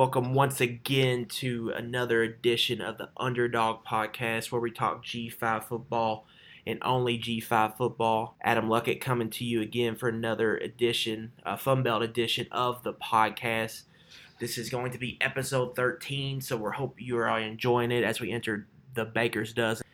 Welcome once again to another edition of the Underdog Podcast where we talk G5 football and only G5 football. Adam Luckett coming to you again for another edition, a Fun Belt edition of the podcast. This is going to be episode 13, so we hope you are enjoying it as we enter the Baker's Dozen.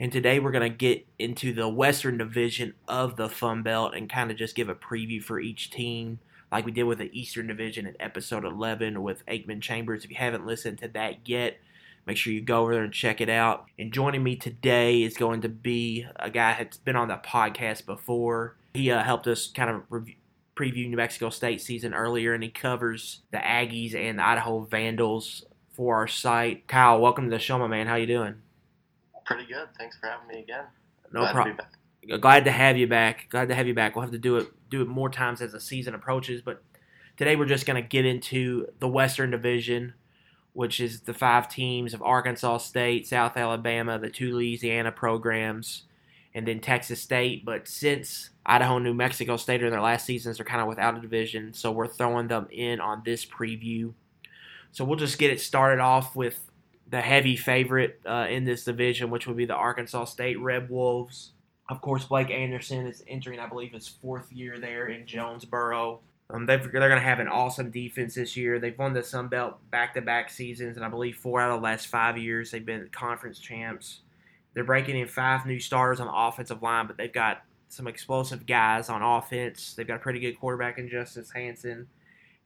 And today we're going to get into the Western Division of the Fun Belt and kind of just give a preview for each team, like we did with the Eastern Division in episode 11 with Aikman Chambers. If you haven't listened to that yet, make sure you go over there and check it out. And joining me today is going to be a guy that's been on the podcast before. He uh, helped us kind of review, preview New Mexico State season earlier, and he covers the Aggies and the Idaho Vandals for our site. Kyle, welcome to the show, my man. How you doing? Pretty good. Thanks for having me again. No problem. Glad to have you back. Glad to have you back. We'll have to do it do it more times as the season approaches, but today we're just going to get into the Western Division, which is the five teams of Arkansas State, South Alabama, the two Louisiana programs, and then Texas State. But since Idaho New Mexico State are in their last seasons, they're kind of without a division, so we're throwing them in on this preview. So we'll just get it started off with the heavy favorite uh, in this division, which would be the Arkansas State Red Wolves. Of course, Blake Anderson is entering, I believe, his fourth year there in Jonesboro. Um, they are going to have an awesome defense this year. They've won the Sun Belt back-to-back seasons, and I believe four out of the last five years they've been conference champs. They're breaking in five new starters on the offensive line, but they've got some explosive guys on offense. They've got a pretty good quarterback in Justice Hansen,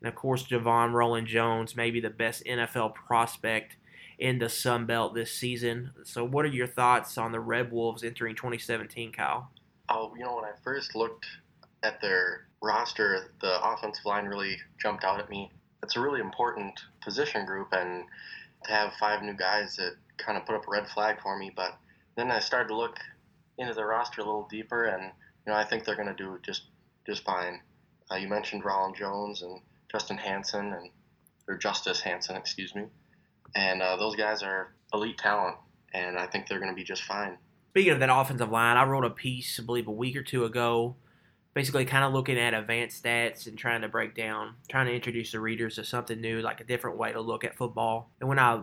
and of course Ja'Von Rolland-Jones, maybe the best NFL prospect in the Sun Belt this season. So, what are your thoughts on the Red Wolves entering 2017, Kyle? Oh, you know, when I first looked at their roster, the offensive line really jumped out at me. It's a really important position group, and to have five new guys that kind of put up a red flag for me. But then I started to look into the roster a little deeper, and you know, I think they're going to do just just fine. Uh, you mentioned Rolland-Jones and Justin Hansen, and or Justice Hansen, excuse me and uh, those guys are elite talent, and I think they're going to be just fine. Speaking of that offensive line, I wrote a piece, I believe, a week or two ago, basically kind of looking at advanced stats and trying to break down, trying to introduce the readers to something new, like a different way to look at football. And when I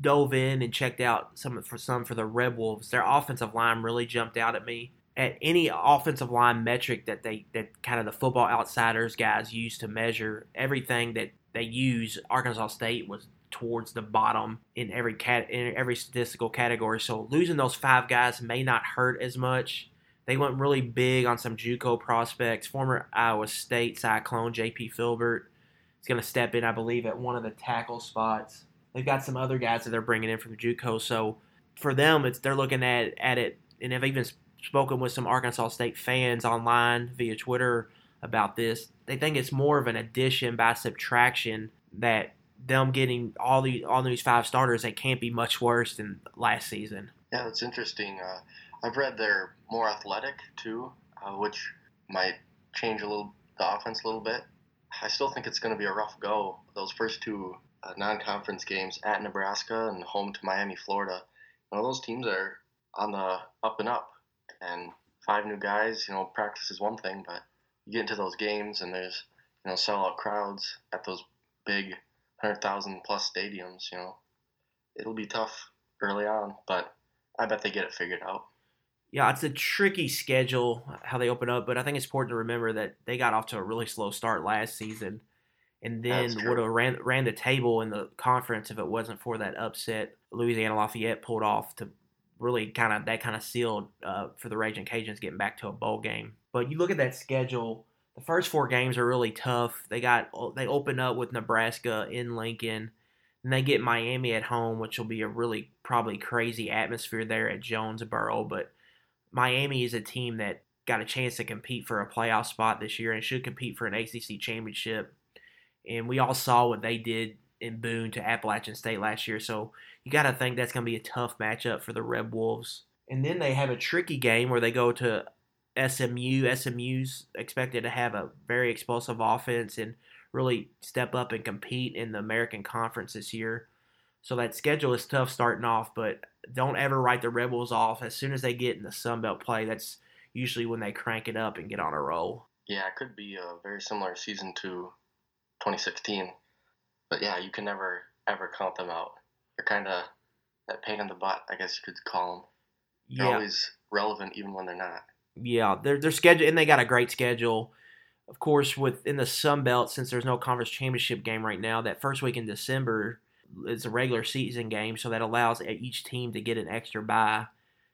dove in and checked out some for some for the Red Wolves, their offensive line really jumped out at me. At any offensive line metric that they that kind of the football outsiders guys use to measure everything that they use, Arkansas State was towards the bottom in every cat in every statistical category. So losing those five guys may not hurt as much. They went really big on some JUCO prospects. Former Iowa State Cyclone J.P. Filbert is going to step in, I believe, at one of the tackle spots. They've got some other guys that they're bringing in from JUCO. So for them, it's they're looking at at it, and I've even spoken with some Arkansas State fans online via Twitter about this. They think it's more of an addition by subtraction that them getting all the all these five starters, it can't be much worse than last season. Yeah, that's interesting. Uh, I've read they're more athletic too, uh, which might change a little the offense a little bit. I still think it's going to be a rough go. Those first two uh, non-conference games at Nebraska and home to Miami, Florida. You know, those teams are on the up and up, and five new guys. You know, practice is one thing, but you get into those games and there's you know sellout crowds at those big hundred thousand plus stadiums. You know, it'll be tough early on, but I bet they get it figured out. Yeah, it's a tricky schedule how they open up, but I think it's important to remember that they got off to a really slow start last season, and then would have ran ran the table in the conference if it wasn't for that upset Louisiana Lafayette pulled off to really kind of that kind of sealed uh, for the Raging Cajuns getting back to a bowl game. But you look at that schedule the first four games are really tough. They got they open up with Nebraska in Lincoln, and they get Miami at home, which will be a really probably crazy atmosphere there at Jonesboro. But Miami is a team that got a chance to compete for a playoff spot this year and should compete for an ACC championship. And we all saw what they did in Boone to Appalachian State last year. So you got to think that's going to be a tough matchup for the Red Wolves. And then they have a tricky game where they go to SMU. SMU's expected to have a very explosive offense and really step up and compete in the American Conference this year. So that schedule is tough starting off, but don't ever write the Rebels off. As soon as they get in the Sun Belt play, that's usually when they crank it up and get on a roll. Yeah, it could be a very similar season to 2016. but yeah, you can never ever count them out. They're kind of that pain in the butt, I guess you could call them. They're Yeah, always relevant even when they're not. Yeah. Their their schedule and they got a great schedule. Of course, within the Sun Belt, since there's no conference championship game right now, that first week in December is a regular season game, so that allows each team to get an extra bye.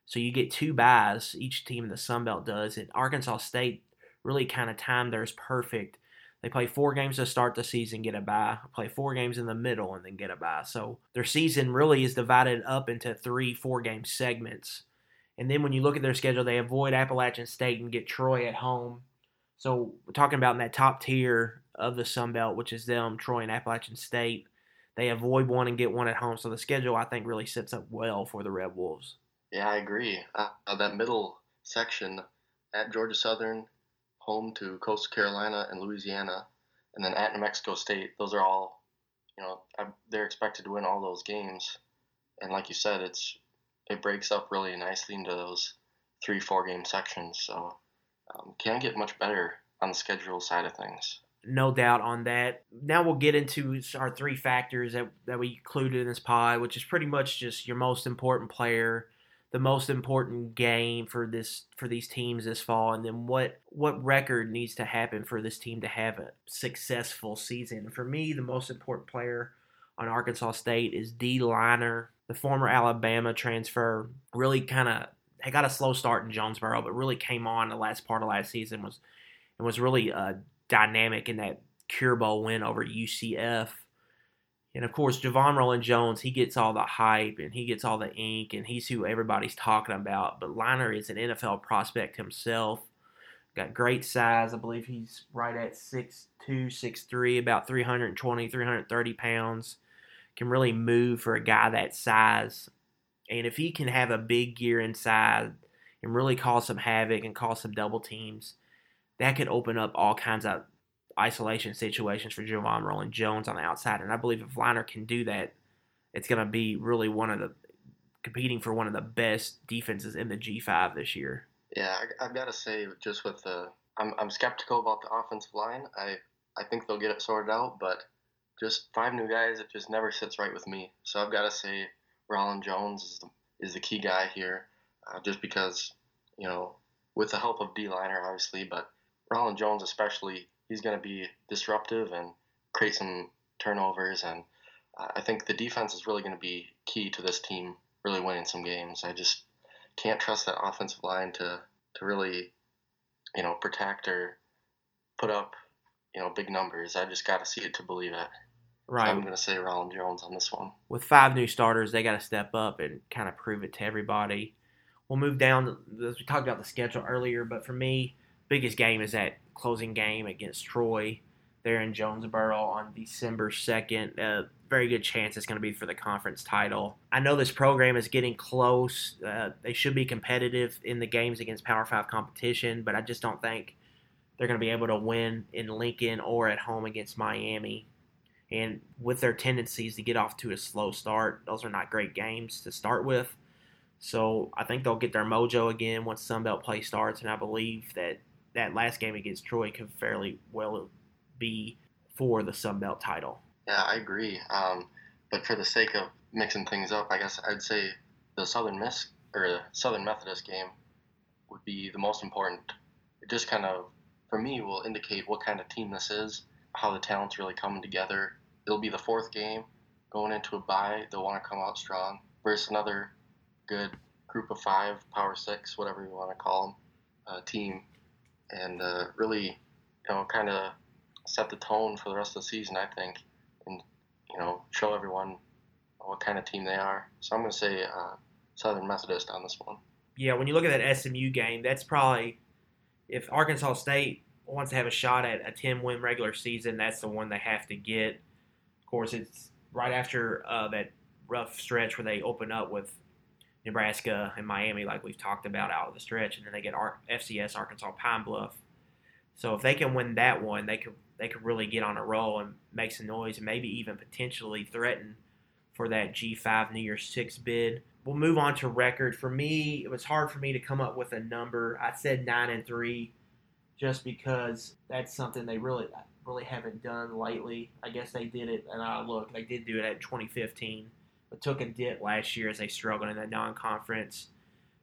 So you get two buys, each team in the Sun Belt does. And Arkansas State really kind of timed theirs perfect. They play four games to start the season, get a bye. Play four games in the middle, and then get a bye. So their season really is divided up into three four game segments. And then when you look at their schedule, they avoid Appalachian State and get Troy at home. So we're talking about in that top tier of the Sun Belt, which is them, Troy and Appalachian State. They avoid one and get one at home. So the schedule, I think, really sets up well for the Red Wolves. Yeah, I agree. Uh, uh, that middle section at Georgia Southern, home to Coastal Carolina and Louisiana, and then at New Mexico State. Those are all, you know, uh, they're expected to win all those games. And like you said, it's it breaks up really nicely into those three, four game sections. So um, can't get much better on the schedule side of things. no doubt on that. Now we'll get into our three factors that, that we included in this pod, which is pretty much just your most important player, the most important game for this for these teams this fall, and then what what record needs to happen for this team to have a successful season. For me, the most important player on Arkansas State is Dee Liner, the former Alabama transfer. Really kind of got a slow start in Jonesboro, but really came on the last part of last season was and was really uh, dynamic in that Cure Bowl win over UCF. And of course, Ja'Von Rolland-Jones, he gets all the hype and he gets all the ink and he's who everybody's talking about. But Liner is an NFL prospect himself. Got great size. I believe he's right at 6'2, 6'3, about 320, 330 pounds. Can really move for a guy that size. And if he can have a big gear inside and really cause some havoc and cause some double teams, that could open up all kinds of isolation situations for Ja'Von Rolland-Jones on the outside. And I believe if Liner can do that, it's going to be really one of the competing for one of the best defenses in the G5 this year. Yeah, I, I've got to say, just with the, I'm, I'm skeptical about the offensive line. I, I think they'll get it sorted out, but just five new guys, it just never sits right with me. So I've got to say, Rolland-Jones is the, is the key guy here, uh, just because, you know, with the help of Dee Liner, obviously, but Rolland-Jones especially, he's going to be disruptive and create some turnovers. And uh, I think the defense is really going to be key to this team really winning some games. I just can't trust that offensive line to, to really, you know, protect or put up, you know, big numbers. I just got to see it to believe it. Right. I'm going to say Rolland-Jones on this one. With five new starters, they got to step up and kind of prove it to everybody. We'll move down. To, we talked about the schedule earlier, but for me, biggest game is that closing game against Troy there in Jonesboro on December 2nd. A very good chance it's going to be for the conference title. I know this program is getting close. Uh, they should be competitive in the games against Power 5 competition, but I just don't think they're going to be able to win in Lincoln or at home against Miami. And with their tendencies to get off to a slow start, those are not great games to start with. So I think they'll get their mojo again once Sunbelt play starts, and I believe that that last game against Troy could fairly well be for the Sunbelt title. Yeah, I agree. Um, but for the sake of mixing things up, I guess I'd say the Southern Miss or the Southern Methodist game would be the most important. It just kind of, for me, will indicate what kind of team this is, how the talent's really coming together. It'll be the fourth game going into a bye. They'll want to come out strong versus another good group of five, power six, whatever you want to call them, uh, team, and uh, really, you know, kind of set the tone for the rest of the season. I think, and you know, show everyone what kind of team they are. So I'm going to say uh, Southern Methodist on this one. Yeah, when you look at that SMU game, that's probably if Arkansas State wants to have a shot at a 10 win regular season, that's the one they have to get. Of course, it's right after uh, that rough stretch where they open up with Nebraska and Miami, like we've talked about out of the stretch, and then they get FCS Arkansas Pine Bluff. So if they can win that one, they could they could really get on a roll and make some noise, and maybe even potentially threaten for that G5 New Year's Six bid. We'll move on to record. For me, it was hard for me to come up with a number. I said nine and three, just because that's something they really really haven't done lately. I guess they did it, and I look, they did do it at 2015, but took a dip last year as they struggled in the non-conference.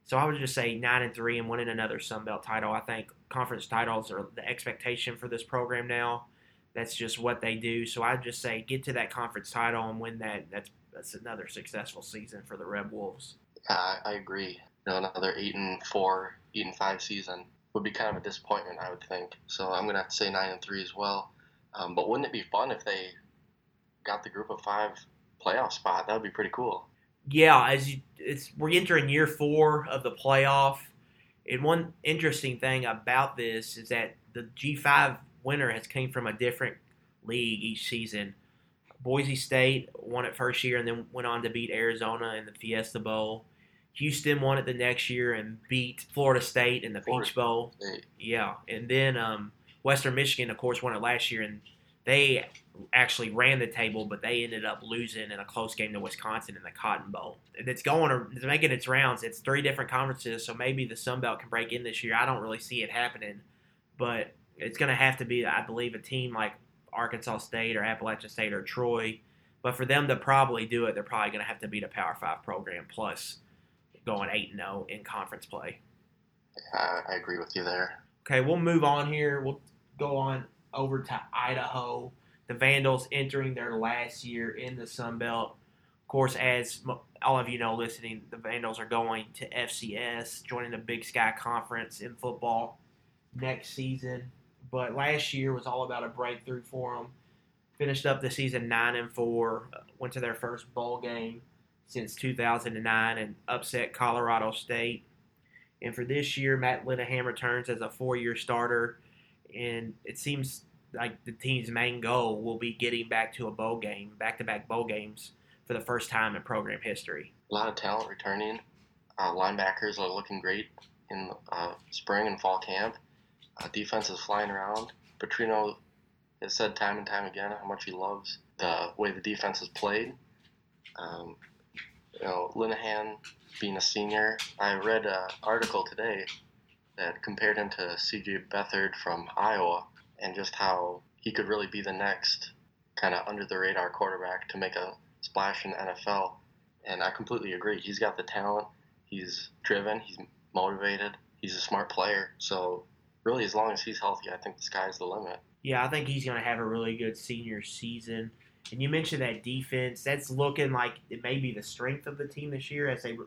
So I would just say nine and three and winning another Sun Belt title. I think conference titles are the expectation for this program now. That's just what they do. So I'd just say get to that conference title and win that. That's that's another successful season for the Red Wolves. Yeah, I agree. You know, another eight and four, eight and five season would be kind of a disappointment, I would think. So I'm gonna have to say nine and three as well. Um, but wouldn't it be fun if they got the group of five playoff spot? That would be pretty cool. Yeah, as you, it's we're entering year four of the playoff, and one interesting thing about this is that the G5 winner has came from a different league each season. Boise State won it first year and then went on to beat Arizona in the Fiesta Bowl. Houston won it the next year and beat Florida State in the Florida Peach Bowl. State. Yeah, and then um, Western Michigan, of course, won it last year, and they actually ran the table, but they ended up losing in a close game to Wisconsin in the Cotton Bowl. And It's going, it's making its rounds. It's three different conferences, so maybe the Sun Belt can break in this year. I don't really see it happening, but it's going to have to be, I believe, a team like Arkansas State or Appalachian State or Troy. But for them to probably do it, they're probably going to have to beat a Power Five program plus going eight and zero in conference play. I, I agree with you there. Okay, we'll move on here. We'll go on over to Idaho. The Vandals entering their last year in the Sun Belt. Of course, as all of you know listening, the Vandals are going to FCS, joining the Big Sky Conference in football next season. But last year was all about a breakthrough for them. Finished up the season nine and four. uh, Went to their first bowl game since 2009 and upset Colorado State. And for this year, Matt Linehan returns as a four-year starter, and it seems like the team's main goal will be getting back to a bowl game, back-to-back bowl games for the first time in program history. A lot of talent returning. Uh, linebackers are looking great in uh, spring and fall camp. Uh, defense is flying around. Petrino has said time and time again how much he loves the way the defense is played. Um, you know, Linehan being a senior, I read an article today that compared him to C.J. Beathard from Iowa and just how he could really be the next kind of under the radar quarterback to make a splash in the NFL. And I completely agree. He's got the talent. He's driven. He's motivated. He's a smart player. So really, as long as he's healthy, I think the sky's the limit. Yeah, I think he's going to have a really good senior season. And you mentioned that defense. That's looking like it may be the strength of the team this year as they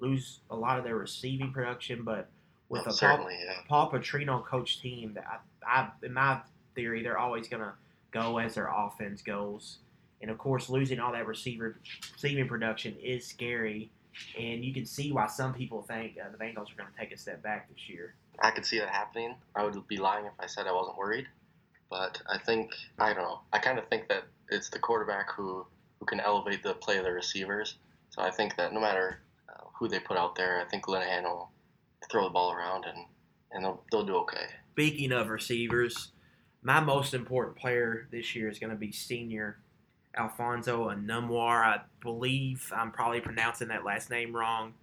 lose a lot of their receiving production. But with Oh, a Paul, yeah. Paul Petrino coach team, that I, I, in my theory, they're always going to go as their offense goes. And of course, losing all that receiver receiving production is scary. And you can see why some people think uh, the Vandals are going to take a step back this year. I could see that happening. I would be lying if I said I wasn't worried. But I think I don't know. I kind of think that it's the quarterback who who can elevate the play of the receivers. So I think that no matter uh, who they put out there, I think Linehan will throw the ball around and and they'll, they'll do okay. Speaking of receivers, my most important player this year is going to be senior Alfonso Onunwor. I believe I'm probably pronouncing that last name wrong.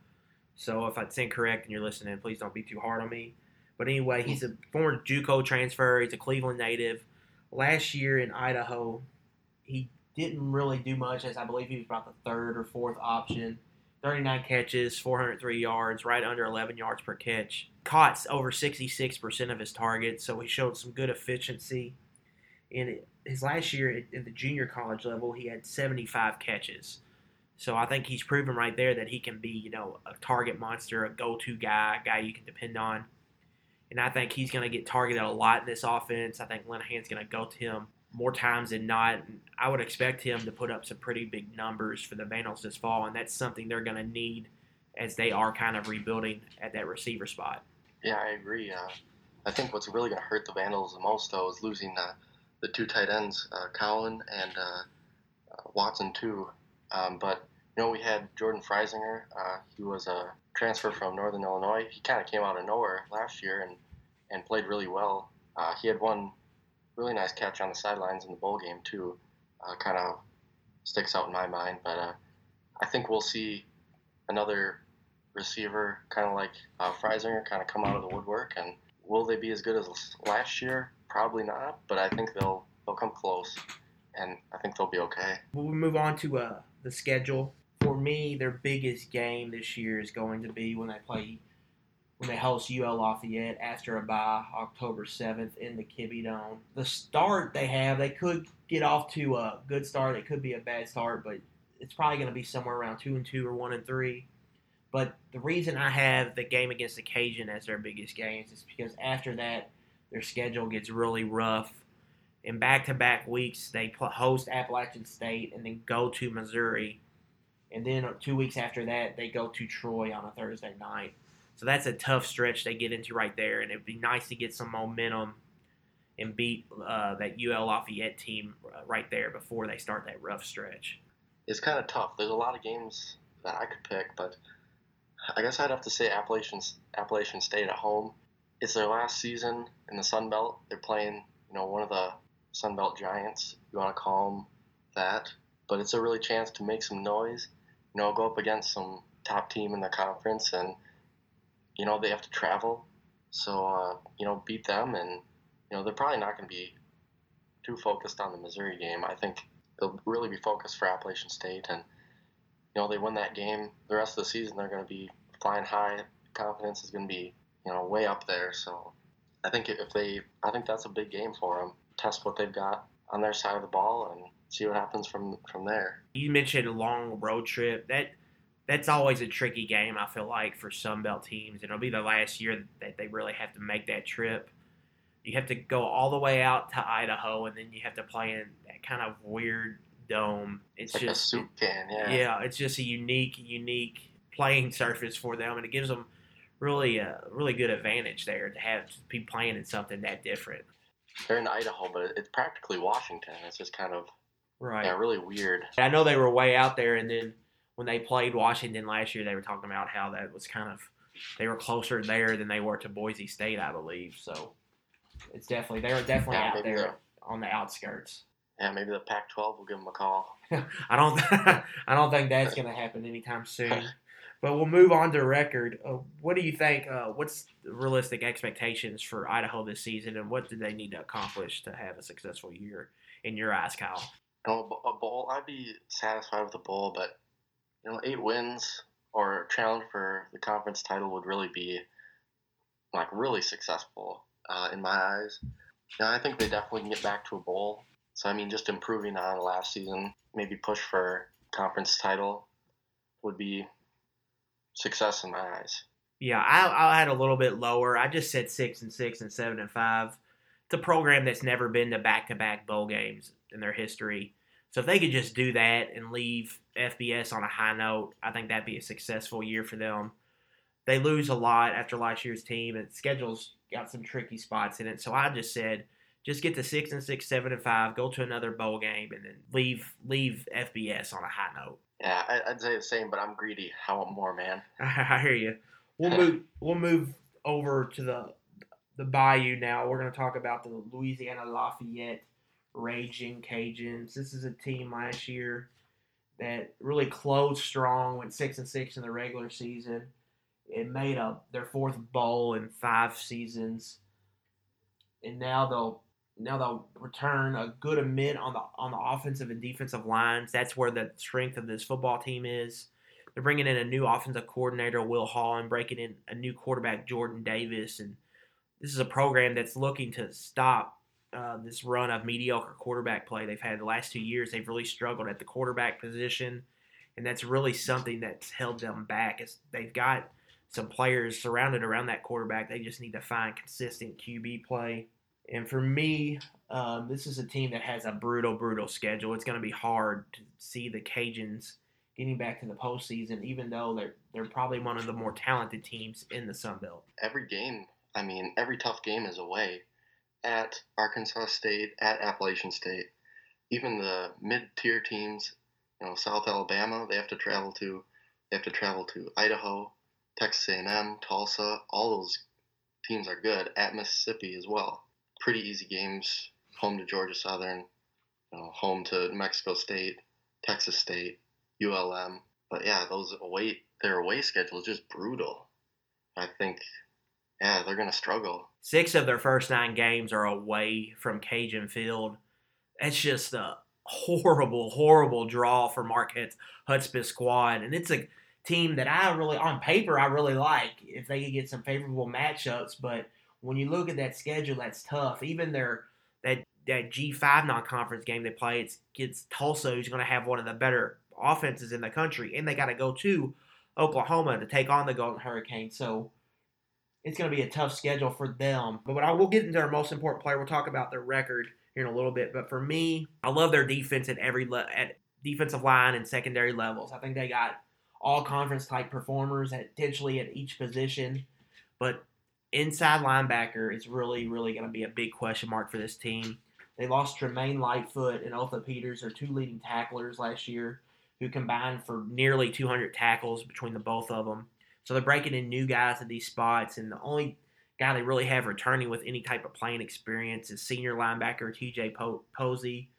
So if it's incorrect and you're listening, please don't be too hard on me. But anyway, he's a former JUCO transfer. He's a Cleveland native. Last year in Idaho, he didn't really do much, as I believe he was about the third or fourth option. 39 catches, 403 yards, right under 11 yards per catch. Caught over 66% of his targets, so he showed some good efficiency. In his last year at the junior college level, he had 75 catches. So I think he's proven right there that he can be, you know, a target monster, a go-to guy, a guy you can depend on. And I think he's going to get targeted a lot in this offense. I think Linehan's going to go to him more times than not. I would expect him to put up some pretty big numbers for the Vandals this fall, and that's something they're going to need as they are kind of rebuilding at that receiver spot. Yeah, I agree. Uh, I think what's really going to hurt the Vandals the most, though, is losing the two tight ends, uh, and uh, Watson, too. Um, but, you know, we had Jordan Freisinger. Uh, he was a transfer from Northern Illinois. He kind of came out of nowhere last year and, and played really well. Uh, he had one really nice catch on the sidelines in the bowl game, too. Uh, kind of sticks out in my mind. But uh, I think we'll see another receiver, kind of like uh, Freisinger, kind of come out of the woodwork. And will they be as good as last year? Probably not. But I think they'll they'll come close, and I think they'll be okay. We'll move on to uh, the schedule. For me, their biggest game this year is going to be when they play when they host UL Lafayette after a bye October 7th in the Kibby Dome. The start they have, they could get off to a good start. It could be a bad start, but it's probably going to be somewhere around 2 and 2 or 1 and 3. But the reason I have the game against the Cajun as their biggest games is because after that, their schedule gets really rough. In back to back weeks, they host Appalachian State and then go to Missouri. And then two weeks after that, they go to Troy on a Thursday night. So that's a tough stretch they get into right there. And it'd be nice to get some momentum and beat uh, that UL Lafayette team uh, right there before they start that rough stretch. It's kind of tough. There's a lot of games that I could pick, but I guess I'd have to say Appalachian Appalachian State at home. It's their last season in the Sun Belt. They're playing, you know, one of the Sun Belt giants. You want to call them that, but it's a really chance to make some noise. You know, go up against some top team in the conference, and you know they have to travel. So uh, you know, beat them, and you know they're probably not going to be too focused on the Missouri game. I think they'll really be focused for Appalachian State, and you know they win that game, the rest of the season they're going to be flying high. Confidence is going to be you know way up there. So I think if they, I think that's a big game for them. Test what they've got on their side of the ball and see what happens from from there. You mentioned a long road trip. That that's always a tricky game. I feel like for Sun Belt teams, it'll be the last year that they really have to make that trip. You have to go all the way out to Idaho, and then you have to play in that kind of weird dome. It's, like just a soup can, yeah. Yeah, it's just a unique, unique playing surface for them, and it gives them really a really good advantage there to have to be playing in something that different. They're in Idaho, but it's practically Washington. It's just kind of right, yeah, really weird. I know they were way out there, and then when they played Washington last year, they were talking about how that was kind of they were closer there than they were to Boise State, I believe. So it's definitely they were definitely yeah, out there the, on the outskirts. Yeah, maybe the Pac-12 will give them a call. I don't, I don't think that's going to happen anytime soon. But we'll move on to record. Uh, what do you think? Uh, what's realistic expectations for Idaho this season, and what do they need to accomplish to have a successful year in your eyes, Kyle? Oh, a bowl. I'd be satisfied with a bowl, but you know, eight wins or a challenge for the conference title would really be like really successful uh, in my eyes. Yeah, I think they definitely can get back to a bowl. So I mean, just improving on last season, maybe push for conference title would be success in my eyes. Yeah, I, I had a little bit lower. I just said six and six and seven and five. It's a program that's never been to back to back bowl games in their history. So if they could just do that and leave FBS on a high note, I think that'd be a successful year for them. They lose a lot after last year's team, and schedule's got some tricky spots in it. So I just said, just get to six and six, seven and five, go to another bowl game, and then leave leave FBS on a high note. Yeah, I'd say the same, but I'm greedy. I want more, man. I hear you. We'll move. We'll move over to the the Bayou now. We're going to talk about the Louisiana Lafayette Raging Cajuns. This is a team last year that really closed strong, went six and six in the regular season. It made up their fourth bowl in five seasons, and now they'll now they'll return a good amount on the on the offensive and defensive lines. That's where the strength of this football team is. They're bringing in a new offensive coordinator, Will Hall, and breaking in a new quarterback, Jordan Davis. And this is a program that's looking to stop uh, this run of mediocre quarterback play they've had the last two years. They've really struggled at the quarterback position, and that's really something that's held them back. Is they've got some players surrounded around that quarterback. They just need to find consistent QB play. And for me, um, this is a team that has a brutal, brutal schedule. It's going to be hard to see the Cajuns getting back to the postseason, even though they're they're probably one of the more talented teams in the Sun Belt. Every game, I mean, every tough game is away. At Arkansas State, at Appalachian State, even the mid-tier teams, you know, South Alabama, they have to travel to, they have to travel to Idaho, Texas A&M, Tulsa. All those teams are good. At Mississippi as well pretty easy games. Home to Georgia Southern, you know, home to Mexico State, Texas State, ULM. But yeah, those away their away schedule is just brutal. I think, yeah, they're gonna struggle. Six of their first nine games are away from Cajun Field. That's just a horrible, horrible draw for Mark Hudspeth's squad, and it's a team that I really, on paper, I really like if they could get some favorable matchups. But when you look at that schedule, that's tough. Even their that that G five non conference game they play, it's against Tulsa, who's going to have one of the better offenses in the country, and they got to go to Oklahoma to take on the Golden Hurricane. So it's going to be a tough schedule for them. But I will get into their most important player. We'll talk about their record here in a little bit. But for me, I love their defense at every le- at defensive line and secondary levels. I think they got all conference type performers at potentially at each position. But inside linebacker is really, really going to be a big question mark for this team. They lost Tremaine Lightfoot and Otha Peters, their two leading tacklers last year, who combined for nearly 200 tackles between the both of them. So they're breaking in new guys at these spots, and the only guy they really have returning with any type of playing experience is senior linebacker TJ Posey,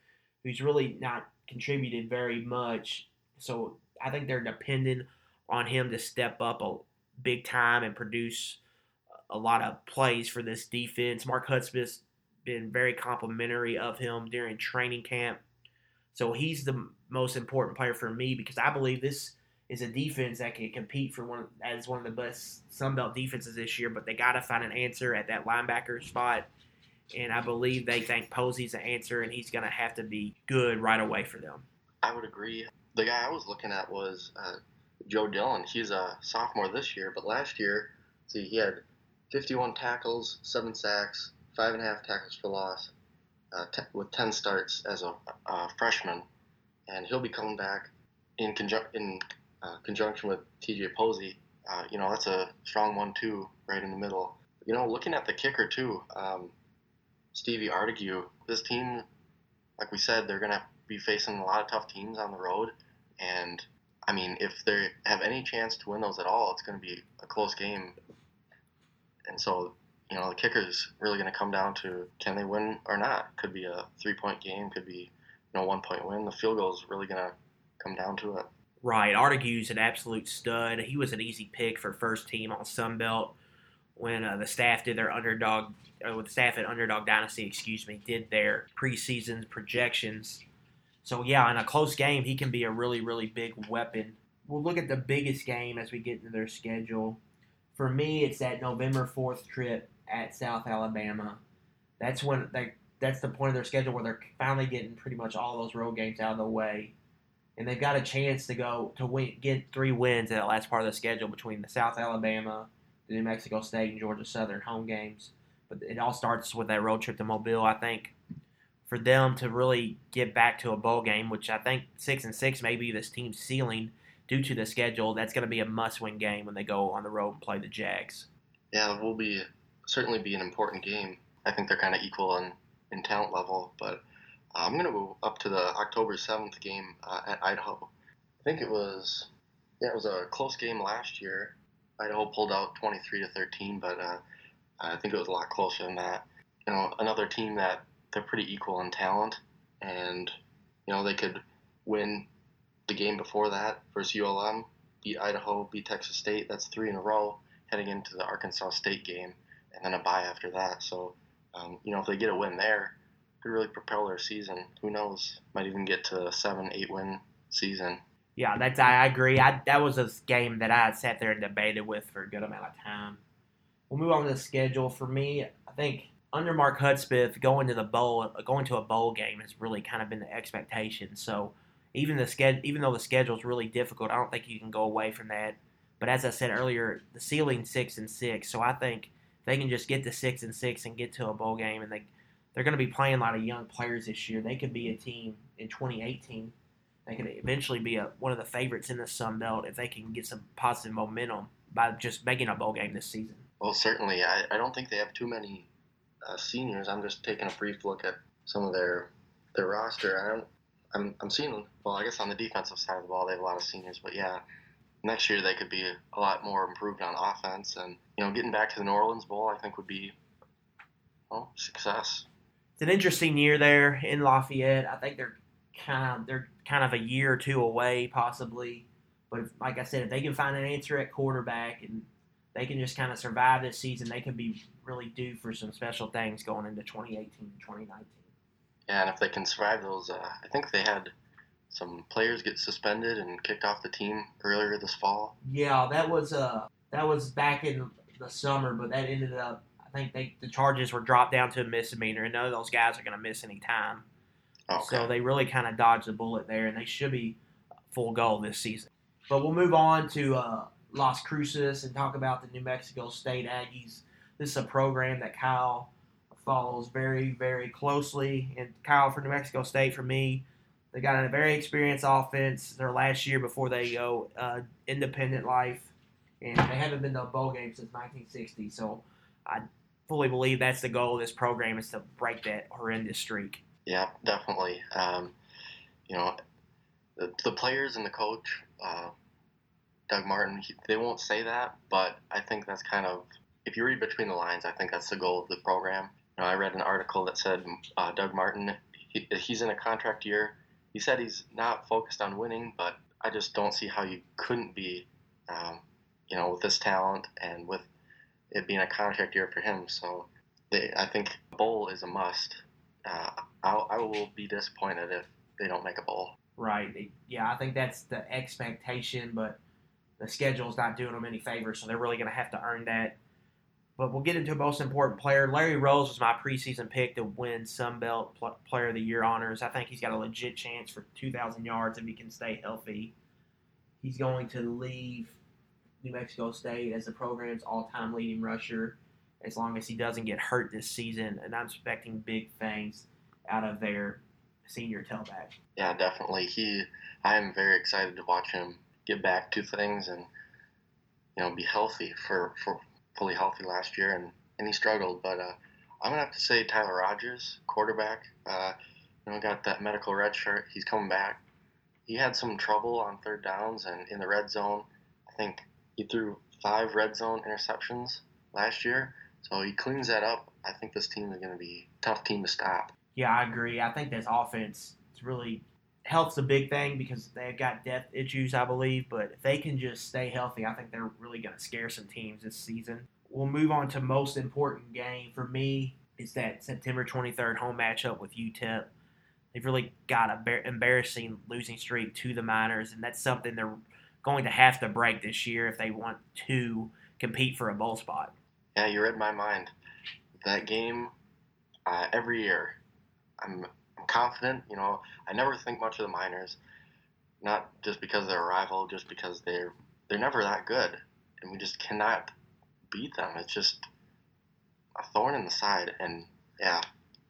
who's really not contributed very much. So I think they're dependent on him to step up a big time and produce a lot of plays for this defense. Mark Hudspeth's been very complimentary of him during training camp. So he's the most important player for me because I believe this is a defense that can compete for one as one of the best Sun Belt defenses this year. But they got to find an answer at that linebacker spot, and I believe they think Posey's an answer, and he's going to have to be good right away for them. I would agree. The guy I was looking at was uh, Joe Dillon. He's a sophomore this year, but last year, see, he had 51 tackles, seven sacks, five and a half tackles for loss, uh, t- with 10 starts as a, freshman, and he'll be coming back in, conjun- in uh, conjunction with T.J. Posey. Uh, you know, that's a strong one too, right in the middle. You know, looking at the kicker too, um, Stevie Artigue. This team, like we said, they're gonna be facing a lot of tough teams on the road, and I mean, if they have any chance to win those at all, it's going to be a close game. And so you know, the kicker is really going to come down to can they win or not. Could be a three point game, could be you know one point win. The field goal is really going to come down to it. Right, Artigue's an absolute stud. He was an easy pick for first team on Sunbelt when uh, the staff did their underdog, uh, with the staff at Underdog Dynasty, excuse me, did their preseason projections. So yeah, in a close game, he can be a really, really big weapon. We'll look at the biggest game as we get into their schedule. For me, it's that November fourth trip at South Alabama. That's when they that's the point of their schedule where they're finally getting pretty much all those road games out of the way, and they've got a chance to go to win, get three wins in that last part of the schedule between the South Alabama, the New Mexico State, and Georgia Southern home games. But it all starts with that road trip to Mobile. I think for them to really get back to a bowl game, which I think six and six may be this team's ceiling due to the schedule. That's going to be a must-win game when they go on the road and play the Jags. Yeah, we'll be certainly be an important game. I think they're kind of equal in, in talent level, but I'm going to go up to the October 7th game uh, at Idaho. I think it was, yeah, it was a close game last year. Idaho pulled out 23 to 13, but uh, I think it was a lot closer than that. You know, another team that they're pretty equal in talent, and you know they could win the game before that versus ULM, beat Idaho, beat Texas State. That's three in a row heading into the Arkansas State game and then a bye after that. So, um, you know, if they get a win there, could really propel their season. Who knows? Might even get to a seven, eight win season. Yeah, that's I agree. I, that was a game that I sat there and debated with for a good amount of time. We'll move on to the schedule. For me, I think under Mark Hudspeth, going to the bowl, going to a bowl game has really kind of been the expectation. So even the schedule, even though the schedule is really difficult, I don't think you can go away from that. But as I said earlier, the ceiling six and six. So I think they can just get to six and six and get to a bowl game, and they they're going to be playing a lot of young players this year. They could be a team in 2018. They could eventually be a, one of the favorites in the Sun Belt if they can get some positive momentum by just making a bowl game this season. Well, certainly. I, I don't think they have too many uh, seniors. I'm just taking a brief look at some of their their roster. I don't, I'm I'm seeing well, I guess on the defensive side of the ball they have a lot of seniors, but yeah, next year they could be a lot more improved on offense, and you know, getting back to the New Orleans Bowl, I think would be well success. It's an interesting year there in Lafayette. I think they're kind of they're kind of a year or two away, possibly. But if, like I said, if they can find an answer at quarterback and they can just kind of survive this season, they could be really due for some special things going into 2018 and 2019. Yeah, and if they can survive those, uh, I think they had some players get suspended and kicked off the team earlier this fall. Yeah, that was uh that was back in the summer, but that ended up. Think they the charges were dropped down to a misdemeanor, and none of those guys are going to miss any time. Okay. So they really kind of dodged the bullet there, and they should be full goal this season. But we'll move on to uh, Las Cruces and talk about the New Mexico State Aggies. This is a program that Kyle follows very, very closely. And Kyle for New Mexico State, for me, they got a very experienced offense. Their last year before they go uh, independent life, and they haven't been to a bowl game since 1960. So I fully believe that's the goal of this program is to break that horrendous streak. Yeah, definitely. Um, you know, the, the players and the coach, uh, Doug Martin, he, they won't say that, but I think that's kind of, if you read between the lines, I think that's the goal of the program. You know, I read an article that said uh, Doug Martin, he, he's in a contract year. He said he's not focused on winning, but I just don't see how you couldn't be, um, you know, with this talent and with it being a contract year for him. So they, I think bowl is a must. Uh, I'll, I will be disappointed if they don't make a bowl. Right. Yeah, I think that's the expectation, but the schedule's not doing them any favors, so they're really going to have to earn that. But we'll get into a most important player. Larry Rose was my preseason pick to win Sun Belt Player of the Year honors. I think he's got a legit chance for 2,000 yards if he can stay healthy. He's going to leave New Mexico State as the program's all-time leading rusher as long as he doesn't get hurt this season, and I'm expecting big things out of their senior tailback. Yeah, definitely. He, I am very excited to watch him get back to things and you know be healthy for for fully healthy last year, and and he struggled. But uh, I'm gonna have to say Tyler Rogers, quarterback. Uh, you know, got that medical red shirt. He's coming back. He had some trouble on third downs and in the red zone. I think he threw five red zone interceptions last year. So he cleans that up. I think this team is going to be a tough team to stop. Yeah, I agree. I think this offense is really health's a big thing because they've got depth issues, I believe. But if they can just stay healthy, I think they're really going to scare some teams this season. We'll move on to most important game for me. Is that September 23rd home matchup with UTEP? They've really got a embarrassing losing streak to the Miners, and that's something they're going to have to break this year if they want to compete for a bowl spot. Yeah, you read my mind. That game, uh, every year, I'm, I'm confident. You know, I never think much of the Miners, not just because they're a rival, just because they're they're never that good, and we just cannot beat them. It's just a thorn in the side, and yeah,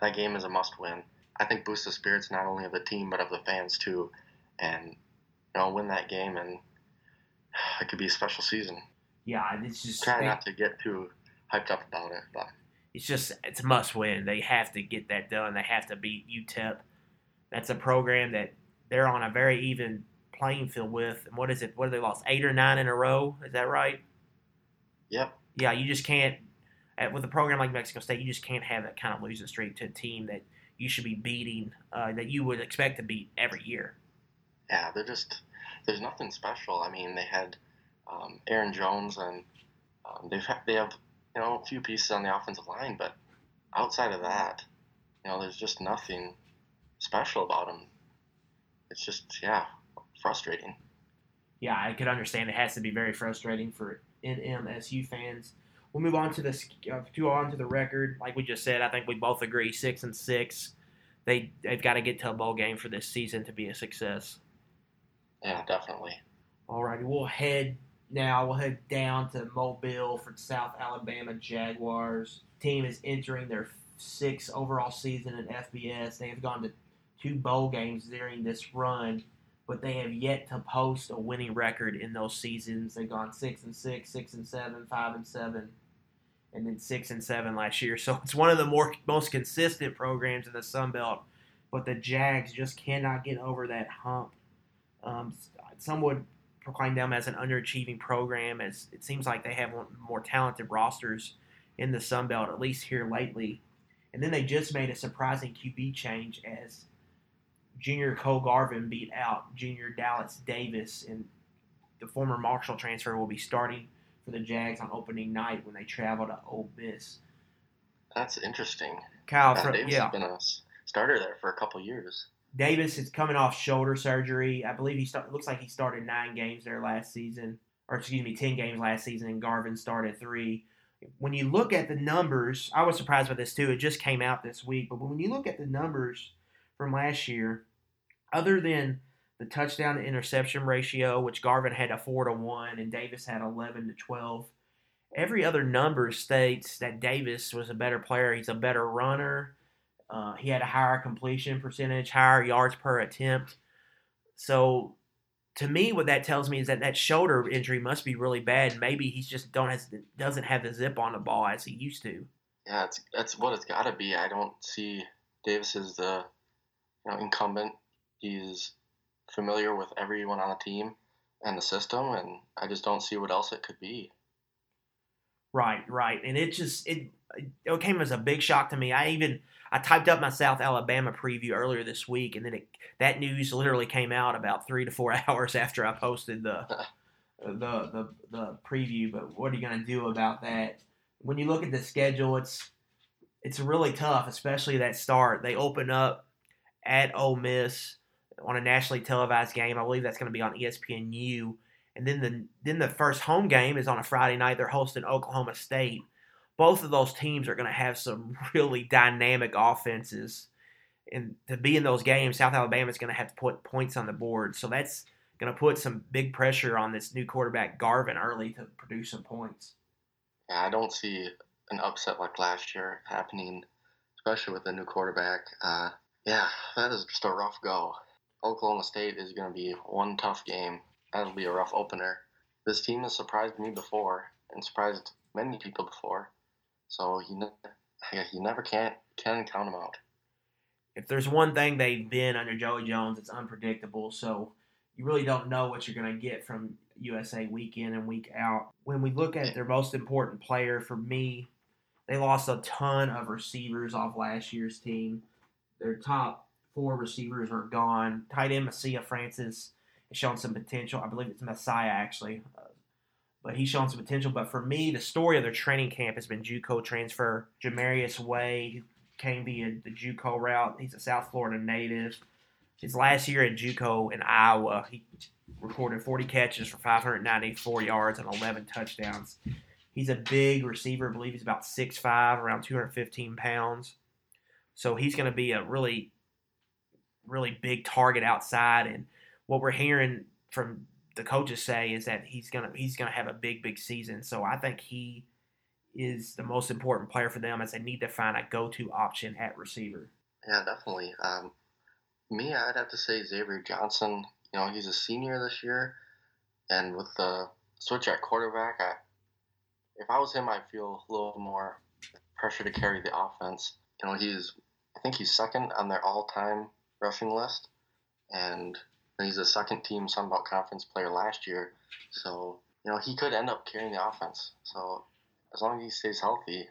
that game is a must-win. I think boosts the spirits not only of the team but of the fans too, and you know, win that game, and it could be a special season. Yeah, it's just try not to get too hyped up about it, but it's just it's a must win. They have to get that done. They have to beat UTEP. That's a program that they're on a very even playing field with. And what is it? What have they lost? Eight or nine in a row? Is that right? Yep. Yeah, you just can't with a program like Mexico State. You just can't have that kind of losing streak to a team that you should be beating, uh, that you would expect to beat every year. Yeah, they're just there's nothing special. I mean, they had um, Aaron Jones and um, they've they have you know, a few pieces on the offensive line, but outside of that, you know, there's just nothing special about them. It's just, yeah, frustrating. Yeah, I could understand. It has to be very frustrating for NMSU fans. We'll move on to this. Uh, to on to the record. Like we just said, I think we both agree six and six. They they've got to get to a bowl game for this season to be a success. Yeah, definitely. All righty, we'll head now we'll head down to Mobile for South Alabama Jaguars. Team is entering their sixth overall season in FBS. They have gone to two bowl games during this run, but they have yet to post a winning record in those seasons. They've gone six and six, six and seven, five and seven, and then six and seven last year. So it's one of the more most consistent programs in the Sun Belt. But the Jags just cannot get over that hump. Um, some would proclaim them as an underachieving program, as it seems like they have more talented rosters in the Sun Belt, at least here lately. And then they just made a surprising QB change as junior Cole Garvin beat out junior Dallas Davis, and the former Marshall transfer will be starting for the Jags on opening night when they travel to Ole Miss. That's interesting. Kyle, from, Davis yeah. has been a starter there for a couple years. Davis is coming off shoulder surgery. I believe he start, looks like he started nine games there last season, or excuse me, ten games last season, and Garvin started three. When you look at the numbers, I was surprised by this too. It just came out this week, but when you look at the numbers from last year, other than the touchdown to interception ratio, which Garvin had a four to one and Davis had eleven to twelve, every other number states that Davis was a better player. He's a better runner. Uh, he had a higher completion percentage, higher yards per attempt. So, to me, what that tells me is that that shoulder injury must be really bad. Maybe he's just don't has, doesn't have the zip on the ball as he used to. Yeah, it's that's what it's got to be. I don't see Davis as the you know, incumbent. He's familiar with everyone on the team and the system, and I just don't see what else it could be. Right, right, and it just it it came as a big shock to me. I even I typed up my South Alabama preview earlier this week, and then it, that news literally came out about three to four hours after I posted the the the, the preview. But what are you going to do about that? When you look at the schedule, it's it's really tough, especially that start. They open up at Ole Miss on a nationally televised game. I believe that's going to be on ESPNU. And then the then the first home game is on a Friday night. They're hosting Oklahoma State. Both of those teams are going to have some really dynamic offenses. And to be in those games, South Alabama is going to have to put points on the board. So that's going to put some big pressure on this new quarterback Garvin early to produce some points. Yeah, I don't see an upset like last year happening, especially with the new quarterback. Uh, yeah, that is just a rough go. Oklahoma State is going to be one tough game. That'll be a rough opener. This team has surprised me before and surprised many people before. So you, ne- you never can't can count them out. If there's one thing they've been under Joey Jones, it's unpredictable. So you really don't know what you're going to get from USA week in and week out. When we look at their most important player, for me, they lost a ton of receivers off last year's team. Their top four receivers are gone. Tight end Messiah Francis has shown some potential. I believe it's Messiah actually, uh, but he's shown some potential. But for me, the story of their training camp has been JUCO transfer. Jamarius Way came via the JUCO route. He's a South Florida native. His last year at JUCO in Iowa, he recorded 40 catches for 594 yards and 11 touchdowns. He's a big receiver. I believe he's about 6'5", around 215 pounds. So he's going to be a really, really big target outside. And what we're hearing from the coaches say is that he's gonna he's gonna have a big, big season. So I think he is the most important player for them as they need to find a go-to option at receiver. Yeah, definitely. Um, me, I'd have to say Xavier Johnson. You know, he's a senior this year, and with the switch at quarterback, I, if I was him, I'd feel a little more pressure to carry the offense. You know, he's I think he's second on their all-time rushing list, and he's a second team Sun Belt Conference player last year. So you know he could end up carrying the offense. So as long as he stays healthy,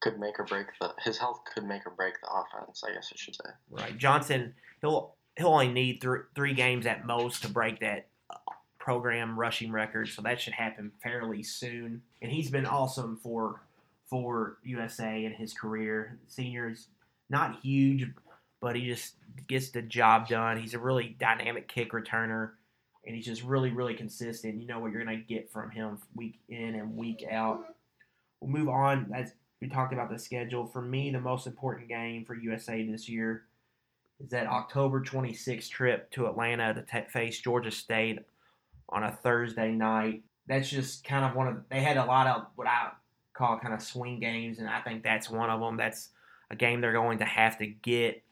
could make or break the his health could make or break the offense. I guess I should say. Right, Johnson. He'll he'll only need three three games at most to break that uh, program rushing record, so that should happen fairly soon. And he's been awesome for for USA in his career. Seniors not huge, but he just gets the job done. He's a really dynamic kick returner, and he's just really, really consistent. You know what you're going to get from him week in and week out. We'll move on. As we talked about the schedule, for me, the most important game for USA this year is that October 26th trip to Atlanta to face Georgia State on a Thursday night. That's just kind of one of they had a lot of what I call kind of swing games, and I think that's one of them. That's a game they're going to have to get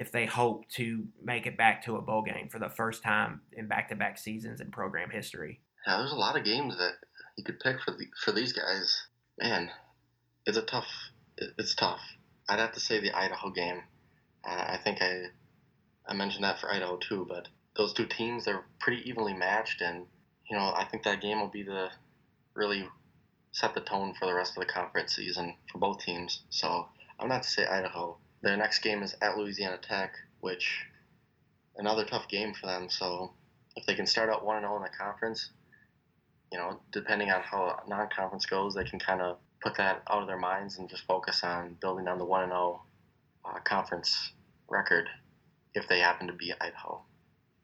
if they hope to make it back to a bowl game for the first time in back-to-back seasons in program history. Yeah, there's a lot of games that you could pick for the, for these guys. Man, it's a tough. It's tough. I'd have to say the Idaho game. Uh, I think I I mentioned that for Idaho too, but those two teams they're pretty evenly matched, and you know I think that game will be the really set the tone for the rest of the conference season for both teams. So I'm not to say Idaho. Their next game is at Louisiana Tech, which another tough game for them. So if they can start out one and zero in the conference, you know, depending on how non-conference goes, they can kind of put that out of their minds and just focus on building on the one and zero uh, conference record if they happen to beat Idaho.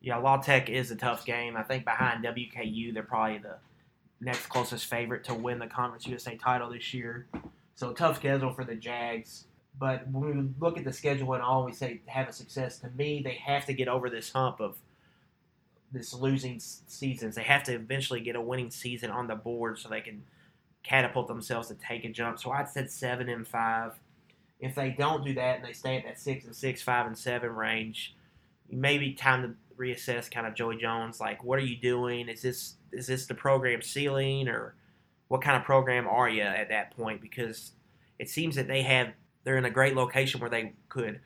Yeah, La Tech is a tough game. I think behind WKU, they're probably the next closest favorite to win the Conference USA title this year. So tough schedule for the Jags. But when we look at the schedule and all we say have a success, to me, they have to get over this hump of this losing seasons. They have to eventually get a winning season on the board so they can catapult themselves to take a jump. So I said seven and five. If they don't do that and they stay at that six and six, five and seven range, maybe time to reassess kind of Joey Jones. Like, what are you doing? Is this is this the program ceiling or what kind of program are you at that point? Because it seems that they have they're in a great location where they could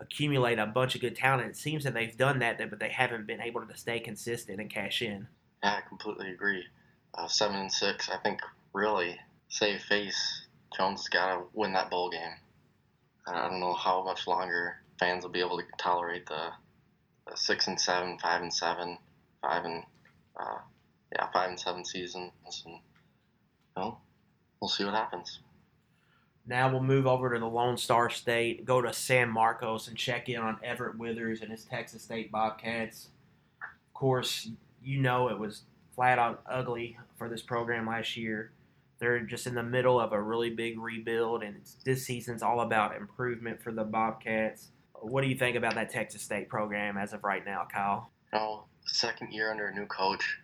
accumulate a bunch of good talent. It seems that they've done that, but they haven't been able to stay consistent and cash in. Yeah, I completely agree. Uh, seven and six, I think, really save face. Jones has got to win that bowl game. I don't know how much longer fans will be able to tolerate the, the six and seven, five and seven, five and uh, yeah, five and seven seasons, and you know, we'll see what happens. Now we'll move over to the Lone Star State, go to San Marcos, and check in on Everett Withers and his Texas State Bobcats. Of course, you know it was flat out ugly for this program last year. They're just in the middle of a really big rebuild, and this season's all about improvement for the Bobcats. What do you think about that Texas State program as of right now, Kyle? Know, second year under a new coach,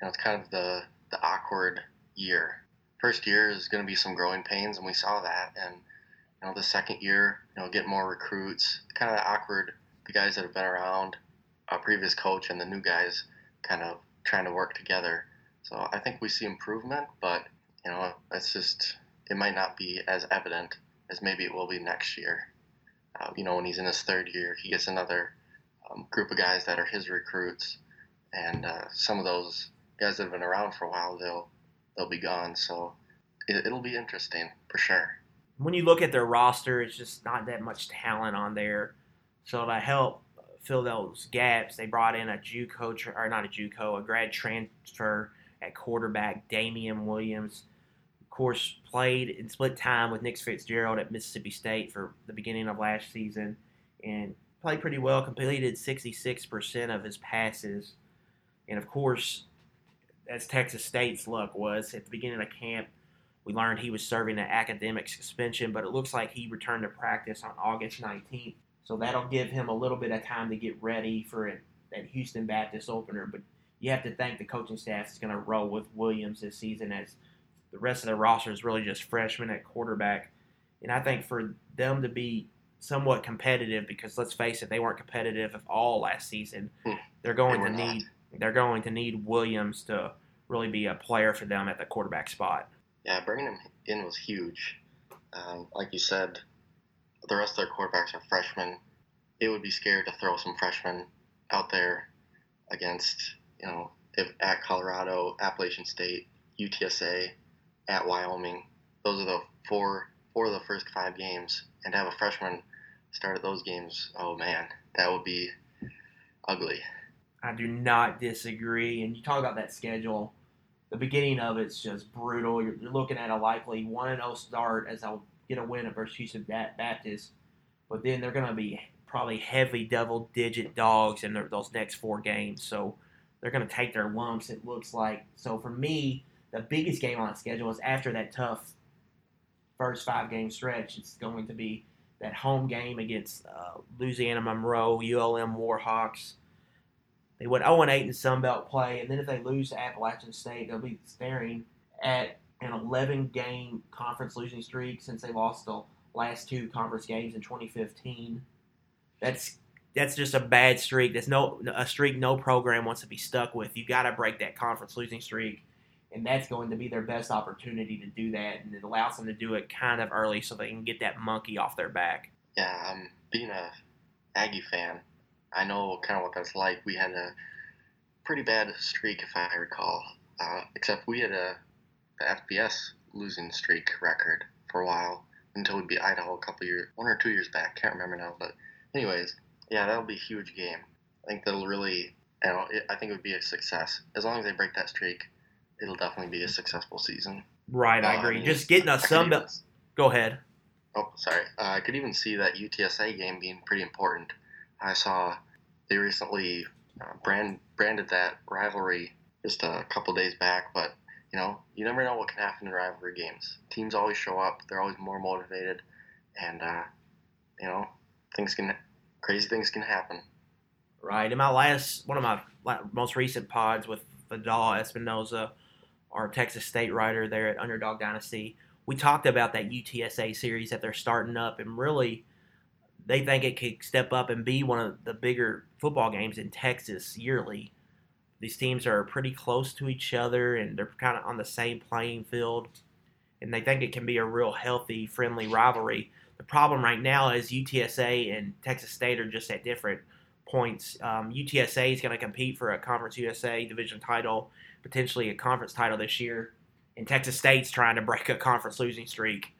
you know, it's kind of the, the awkward year first year is going to be some growing pains, and we saw that. And you know, the second year, you know, get more recruits, kind of awkward. The guys that have been around, a previous coach, and the new guys, kind of trying to work together. So I think we see improvement, but you know, it's just it might not be as evident as maybe it will be next year. Uh, you know, when he's in his third year, he gets another um, group of guys that are his recruits, and uh, some of those guys that have been around for a while, they'll they'll be gone. So it, it'll be interesting for sure. When you look at their roster, it's just not that much talent on there. So to help fill those gaps, they brought in a JUCO or not a JUCO, a grad transfer at quarterback, Damian Williams. Of course, played and split time with Nick Fitzgerald at Mississippi State for the beginning of last season, and played pretty well. Completed 66% of his passes, and of course, as Texas State's luck was at the beginning of camp. We learned he was serving an academic suspension, but it looks like he returned to practice on August 19th. So that'll give him a little bit of time to get ready for it, that Houston Baptist opener. But you have to think the coaching staff is going to roll with Williams this season as the rest of the roster is really just freshmen at quarterback. And I think for them to be somewhat competitive, because let's face it, they weren't competitive at all last season. Hmm. They're going they to need they're going to need Williams to really be a player for them at the quarterback spot. Yeah, bringing him in was huge. Um, like you said, the rest of their quarterbacks are freshmen. It would be scary to throw some freshmen out there against, you know, if at Colorado, Appalachian State, UTSA, at Wyoming. Those are the four four of the first five games, and to have a freshman start at those games, oh man, that would be ugly. I do not disagree. And you talk about that schedule. The beginning of it's just brutal. You're, looking at a likely one and zero oh start as they'll get a win at versus Houston Baptist, but then they're going to be probably heavy double digit dogs in those next four games. So they're going to take their lumps. It looks like. So for me, the biggest game on schedule is after that tough first five game stretch. It's going to be that home game against uh, Louisiana Monroe, ULM Warhawks. They went 0 8 in Sun Belt play, and then if they lose to Appalachian State, they'll be staring at an 11 game conference losing streak since they lost the last two conference games in 2015. That's that's just a bad streak. That's no a streak no program wants to be stuck with. You got to break that conference losing streak, and that's going to be their best opportunity to do that. And it allows them to do it kind of early so they can get that monkey off their back. Yeah, um, being a Aggie fan, I know kind of what that's like. We had a pretty bad streak, if I recall. Uh, except we had a, FBS losing streak record for a while until we beat Idaho a couple years, one or two years back. Can't remember now, but anyways, yeah, that'll be a huge game. I think that'll really, you know, I think it would be a success as long as they break that streak. It'll definitely be a successful season. Right, I uh, agree. Just getting a Sun Belt. Go ahead. Oh, sorry. Uh, I could even see that UTSA game being pretty important. I saw they recently uh, brand branded that rivalry just a couple days back, but you know, you never know what can happen in rivalry games. Teams always show up; they're always more motivated, and uh, you know, things can crazy things can happen. Right. In my last one of my most recent pods with Vidal Espinoza, our Texas State writer there at Underdog Dynasty, we talked about that UTSA series that they're starting up, and really, they think it could step up and be one of the bigger football games in Texas yearly. These teams are pretty close to each other, and they're kind of on the same playing field, and they think it can be a real healthy, friendly rivalry. The problem right now is UTSA and Texas State are just at different points. Um, UTSA is going to compete for a Conference USA division title, potentially a conference title this year and Texas State's trying to break a conference losing streak.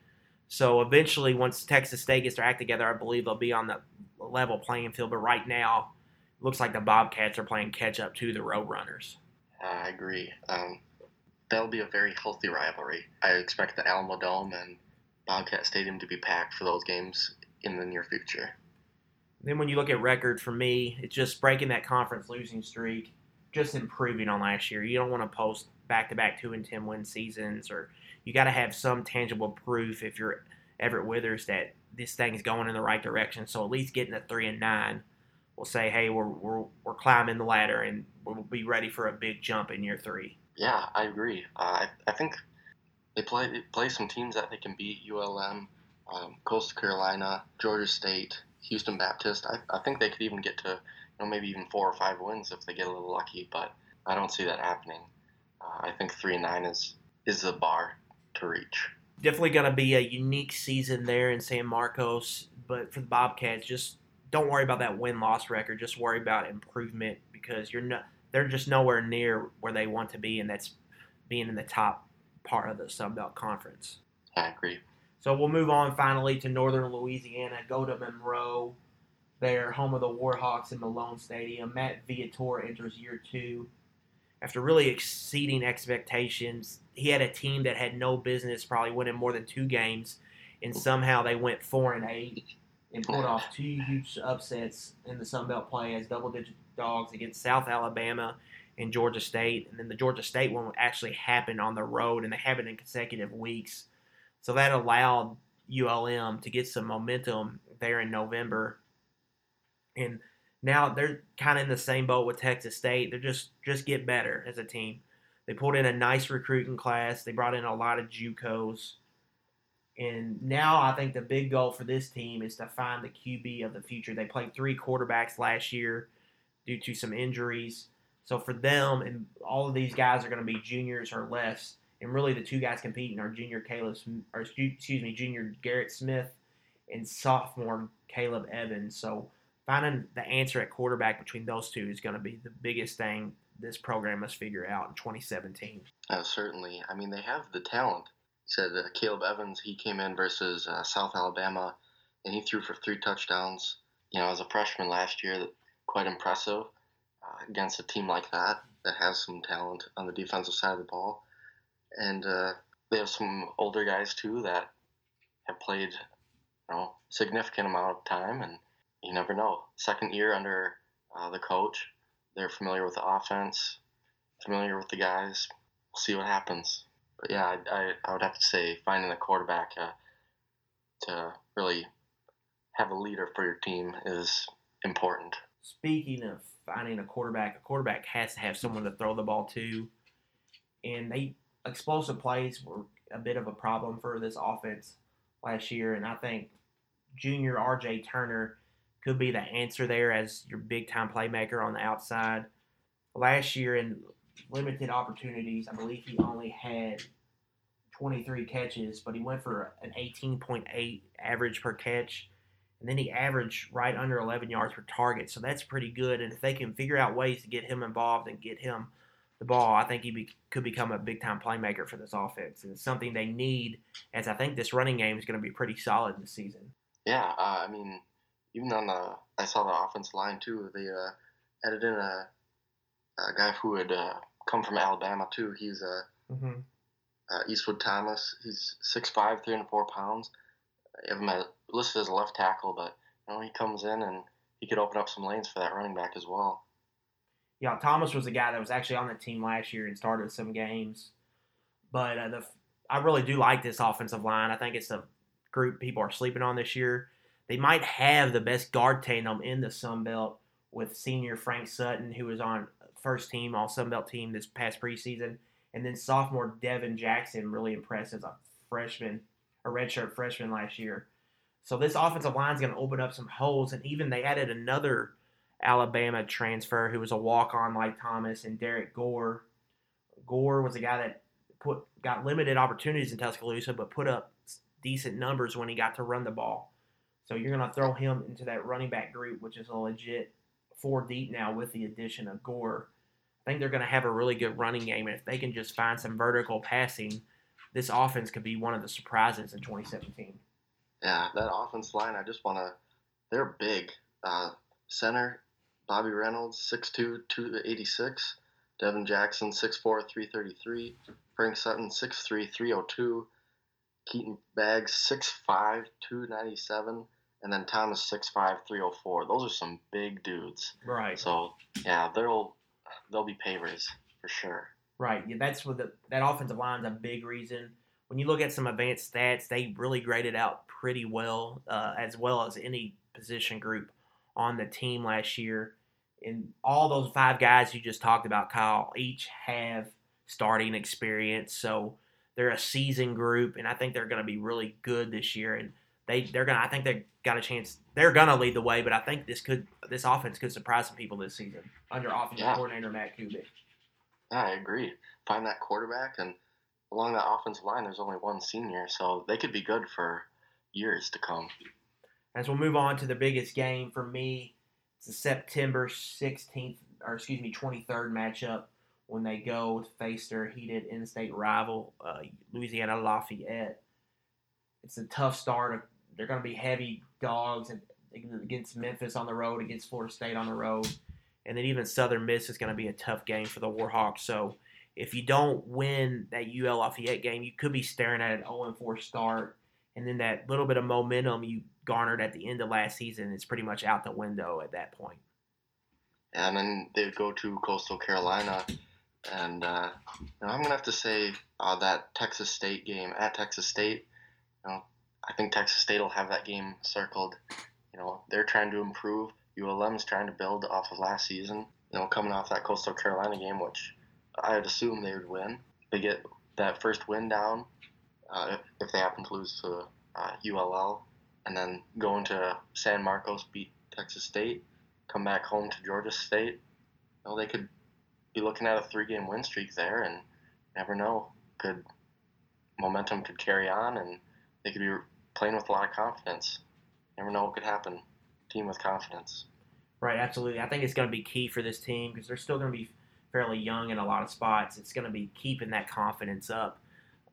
So eventually, once Texas State gets their act together, I believe they'll be on the level playing field. But right now, it looks like the Bobcats are playing catch up to the Roadrunners. I agree. Um, that'll be a very healthy rivalry. I expect the Alamo Dome and Bobcat Stadium to be packed for those games in the near future. Then, when you look at record for me, it's just breaking that conference losing streak, just improving on last year. You don't want to post back to back two and ten win seasons, or you got to have some tangible proof if you're Everett Withers that this thing is going in the right direction. So at least getting a three and nine will say, hey, we're we're, we're climbing the ladder and we'll be ready for a big jump in year three. Yeah, I agree. Uh, I, I think they play play some teams that they can beat ULM, um, Coastal Carolina, Georgia State, Houston Baptist. I, I think they could even get to you know maybe even four or five wins if they get a little lucky, but I don't see that happening. Uh, I think three and nine is is the bar to reach. Definitely going to be a unique season there in San Marcos, but for the Bobcats, just don't worry about that win loss record. Just worry about improvement because you're not. They're just nowhere near where they want to be, and that's being in the top part of the Sun Belt Conference. I agree. So we'll move on finally to Northern Louisiana. Go to Monroe, their home of the Warhawks in Malone Stadium. Matt Viator enters year two after really exceeding expectations. He had a team that had no business probably winning more than two games, and somehow they went four and eight and pulled off two huge upsets in the Sun Belt play as double-digit dogs against South Alabama and Georgia State, and then the Georgia State one actually happened on the road, and they happened in consecutive weeks, so that allowed ULM to get some momentum there in November, and now they're kind of in the same boat with Texas State. They're just just get better as a team. They pulled in a nice recruiting class. They brought in a lot of JUCOs. And now I think the big goal for this team is to find the QB of the future. They played three quarterbacks last year due to some injuries. So for them, and all of these guys are going to be juniors or less. And really, the two guys competing are junior Caleb, or excuse me, junior Garrett Smith and sophomore Caleb Evans. So finding the answer at quarterback between those two is going to be the biggest thing this program must figure out in 2017. Uh, certainly. I mean, they have the talent. Said uh, Caleb Evans, he came in versus uh, South Alabama, and he threw for three touchdowns. You know, as a freshman last year, quite impressive uh, against a team like that that has some talent on the defensive side of the ball. And uh, they have some older guys too that have played, you know, significant amount of time and you never know. Second year under uh, the coach, they're familiar with the offense, familiar with the guys. We'll see what happens. But yeah, I, I, I would have to say finding a quarterback uh, to really have a leader for your team is important. Speaking of finding a quarterback, a quarterback has to have someone to throw the ball to, and they explosive plays were a bit of a problem for this offense last year, and I think junior RJ Turner could be the answer there as your big time playmaker on the outside. Last year, in limited opportunities, I believe he only had 23 catches, but he went for an 18.8 average per catch. And then he averaged right under 11 yards per target. So that's pretty good. And if they can figure out ways to get him involved and get him the ball, I think he be, could become a big time playmaker for this offense. And it's something they need, as I think this running game is going to be pretty solid this season. Yeah, uh, I mean, even on the I saw the offensive line too. They uh, added in a, a guy who had uh, come from Alabama too. He's a uh, mm-hmm. uh, Eastwood Thomas. He's 6'5", 304 pounds. I have him at, listed as a left tackle, but you know he comes in and he could open up some lanes for that running back as well. Yeah, Thomas was a guy that was actually on the team last year and started some games. But uh, the I really do like this offensive line. I think it's the group people are sleeping on this year. They might have the best guard tandem in the Sun Belt with senior Frank Sutton, who was on first team All Sun Belt team this past preseason, and then sophomore Devin Jackson really impressed as a freshman, a redshirt freshman last year. So this offensive line is going to open up some holes, and even they added another Alabama transfer who was a walk on like Thomas and Derrick Gore. Gore was a guy that put got limited opportunities in Tuscaloosa, but put up decent numbers when he got to run the ball. So you're going to throw him into that running back group, which is a legit four deep now with the addition of Gore. I think they're going to have a really good running game, and if they can just find some vertical passing, this offense could be one of the surprises in 2017. Yeah, that offense line, I just want to. They're big. Uh, center, Bobby Reynolds, 6'2, 286. Devin Jackson, 6'4, 333. Frank Sutton, 6'3, 302. Keaton Baggs, 6'5, 297. And then Thomas, 6'5, 304. Those are some big dudes. Right. So, yeah, they'll they'll be pavers for sure. Right. Yeah, that's what the, that offensive line's a big reason. When you look at some advanced stats, they really graded out pretty well, uh, as well as any position group on the team last year. And all those five guys you just talked about, Kyle, each have starting experience. So they're a seasoned group, and I think they're going to be really good this year. And they they're gonna. I think they got a chance. They're gonna lead the way, but I think this could this offense could surprise some people this season under offensive yeah. coordinator Matt Kubik. Yeah, I agree. Find that quarterback, and along that offensive line, there's only one senior, so they could be good for years to come. As we'll move on to the biggest game for me, it's the September 16th, or excuse me, 23rd matchup when they go to face their heated in-state rival, uh, Louisiana Lafayette. It's a tough start they're going to be heavy dogs against Memphis on the road, against Florida State on the road, and then even Southern Miss is going to be a tough game for the Warhawks. So if you don't win that UL Lafayette game, you could be staring at an 0-4 start, and then that little bit of momentum you garnered at the end of last season is pretty much out the window at that point. And then they go to Coastal Carolina, and uh, I'm gonna have to say uh, that Texas State game at Texas State, you know, I think Texas State will have that game circled. You know, they're trying to improve. ULM's trying to build off of last season. You know, coming off that Coastal Carolina game, which I would assume they would win. They get that first win down uh, if, they happen to lose to uh, ULL, and then go into San Marcos, beat Texas State, come back home to Georgia State. You know, they could be looking at a three-game win streak there, and never know. Could momentum could carry on, and they could be playing with a lot of confidence. Never know what could happen. Team with confidence. Right, absolutely. I think it's going to be key for this team because they're still going to be fairly young in a lot of spots. It's going to be keeping that confidence up,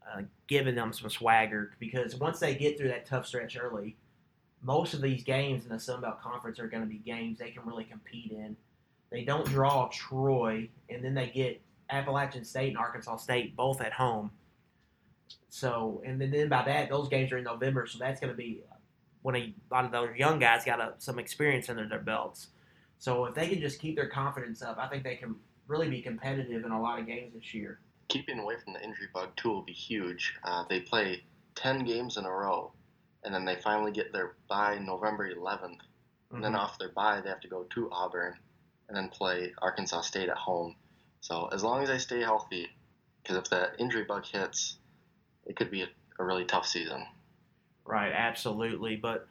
uh, giving them some swagger because once they get through that tough stretch early, most of these games in the Sun Belt Conference are going to be games they can really compete in. They don't draw Troy, and then they get Appalachian State and Arkansas State both at home. So, and then, then by that, those games are in November, so that's going to be when a lot of those young guys got a, some experience under their belts. So, if they can just keep their confidence up, I think they can really be competitive in a lot of games this year. Keeping away from the injury bug too will be huge. Uh, they play ten games in a row, and then they finally get their bye November 11th. And mm-hmm. then off their bye, they have to go to Auburn, and then play Arkansas State at home. So as long as they stay healthy, because if that injury bug hits, it could be a, a really tough season. Right, absolutely. But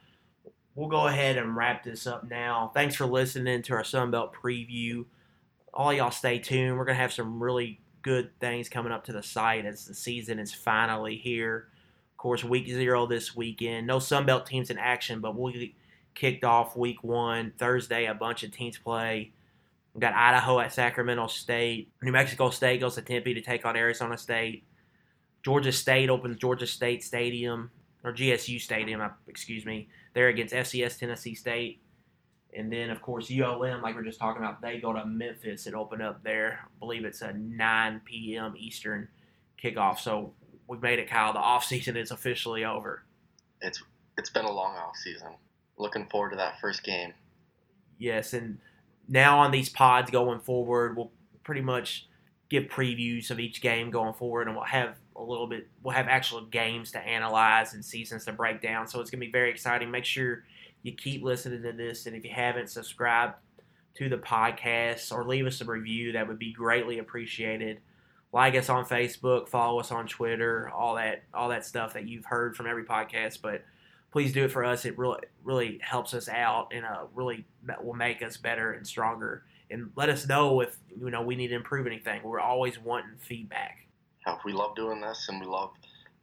we'll go ahead and wrap this up now. Thanks for listening to our Sunbelt preview. All y'all stay tuned. We're going to have some really good things coming up to the site as the season is finally here. Of course, week zero this weekend. No Sunbelt teams in action, but get kicked off week one. Thursday, a bunch of teams play. We've got Idaho at Sacramento State. New Mexico State goes to Tempe to take on Arizona State. Georgia State opens Georgia State Stadium or GSU Stadium, excuse me. They're against FCS Tennessee State, and then of course ULM, like we are just talking about, they go to Memphis and open up there. I believe it's a 9 p.m. Eastern kickoff. So we've made it, Kyle. The off season is officially over. It's it's been a long off season. Looking forward to that first game. Yes, and now on these pods going forward, we'll pretty much give previews of each game going forward, and we'll have a little bit. We'll have actual games to analyze and seasons to break down. So it's gonna be very exciting. Make sure you keep listening to this, and if you haven't subscribed to the podcast or leave us a review, that would be greatly appreciated. Like us on Facebook, follow us on Twitter, all that all that stuff that you've heard from every podcast, but please do it for us. It really really helps us out and uh, really will make us better and stronger. And let us know if you know we need to improve anything. We're always wanting feedback. Yeah, we love doing this, and we love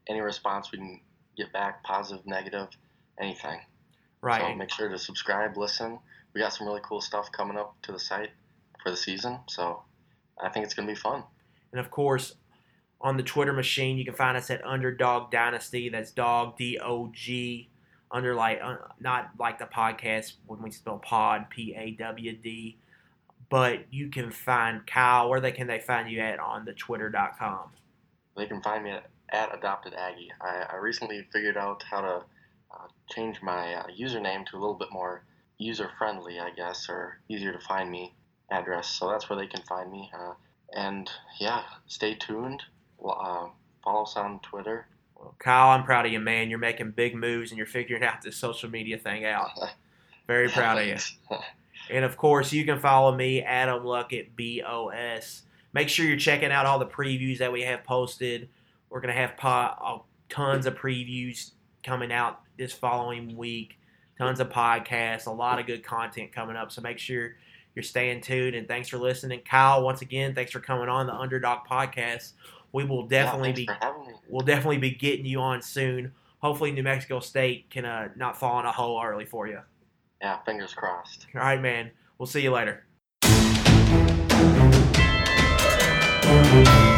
any response we can get back, positive, negative, anything. Right. So make sure to subscribe, listen. We got some really cool stuff coming up to the site for the season, so I think it's gonna be fun. And of course, on the Twitter machine, you can find us at Underdog Dynasty. That's dog D O G under like uh, not like the podcast when we spell pod P A W D, but you can find Kyle. Where they can they find you at on the Twitter.com? They can find me at, at Adopted Aggie. I, I recently figured out how to uh, change my uh, username to a little bit more user friendly, I guess, or easier to find me address. So that's where they can find me. Uh, and yeah, stay tuned. Uh, follow us on Twitter well, Kyle, I'm proud of you, man. You're making big moves and you're figuring out this social media thing out. Very proud of you. And of course, you can follow me, Adam Luckett, BOS. Make sure you're checking out all the previews that we have posted. We're going to have po- uh, tons of previews coming out this following week, tons of podcasts, a lot of good content coming up. So make sure you're staying tuned. And thanks for listening. Kyle, once again, thanks for coming on the Underdog Podcast we will definitely yeah, be we'll definitely be getting you on soon. Hopefully, New Mexico State can uh, not fall in a hole early for you. Yeah, fingers crossed. All right, man. We'll see you later. Thank you.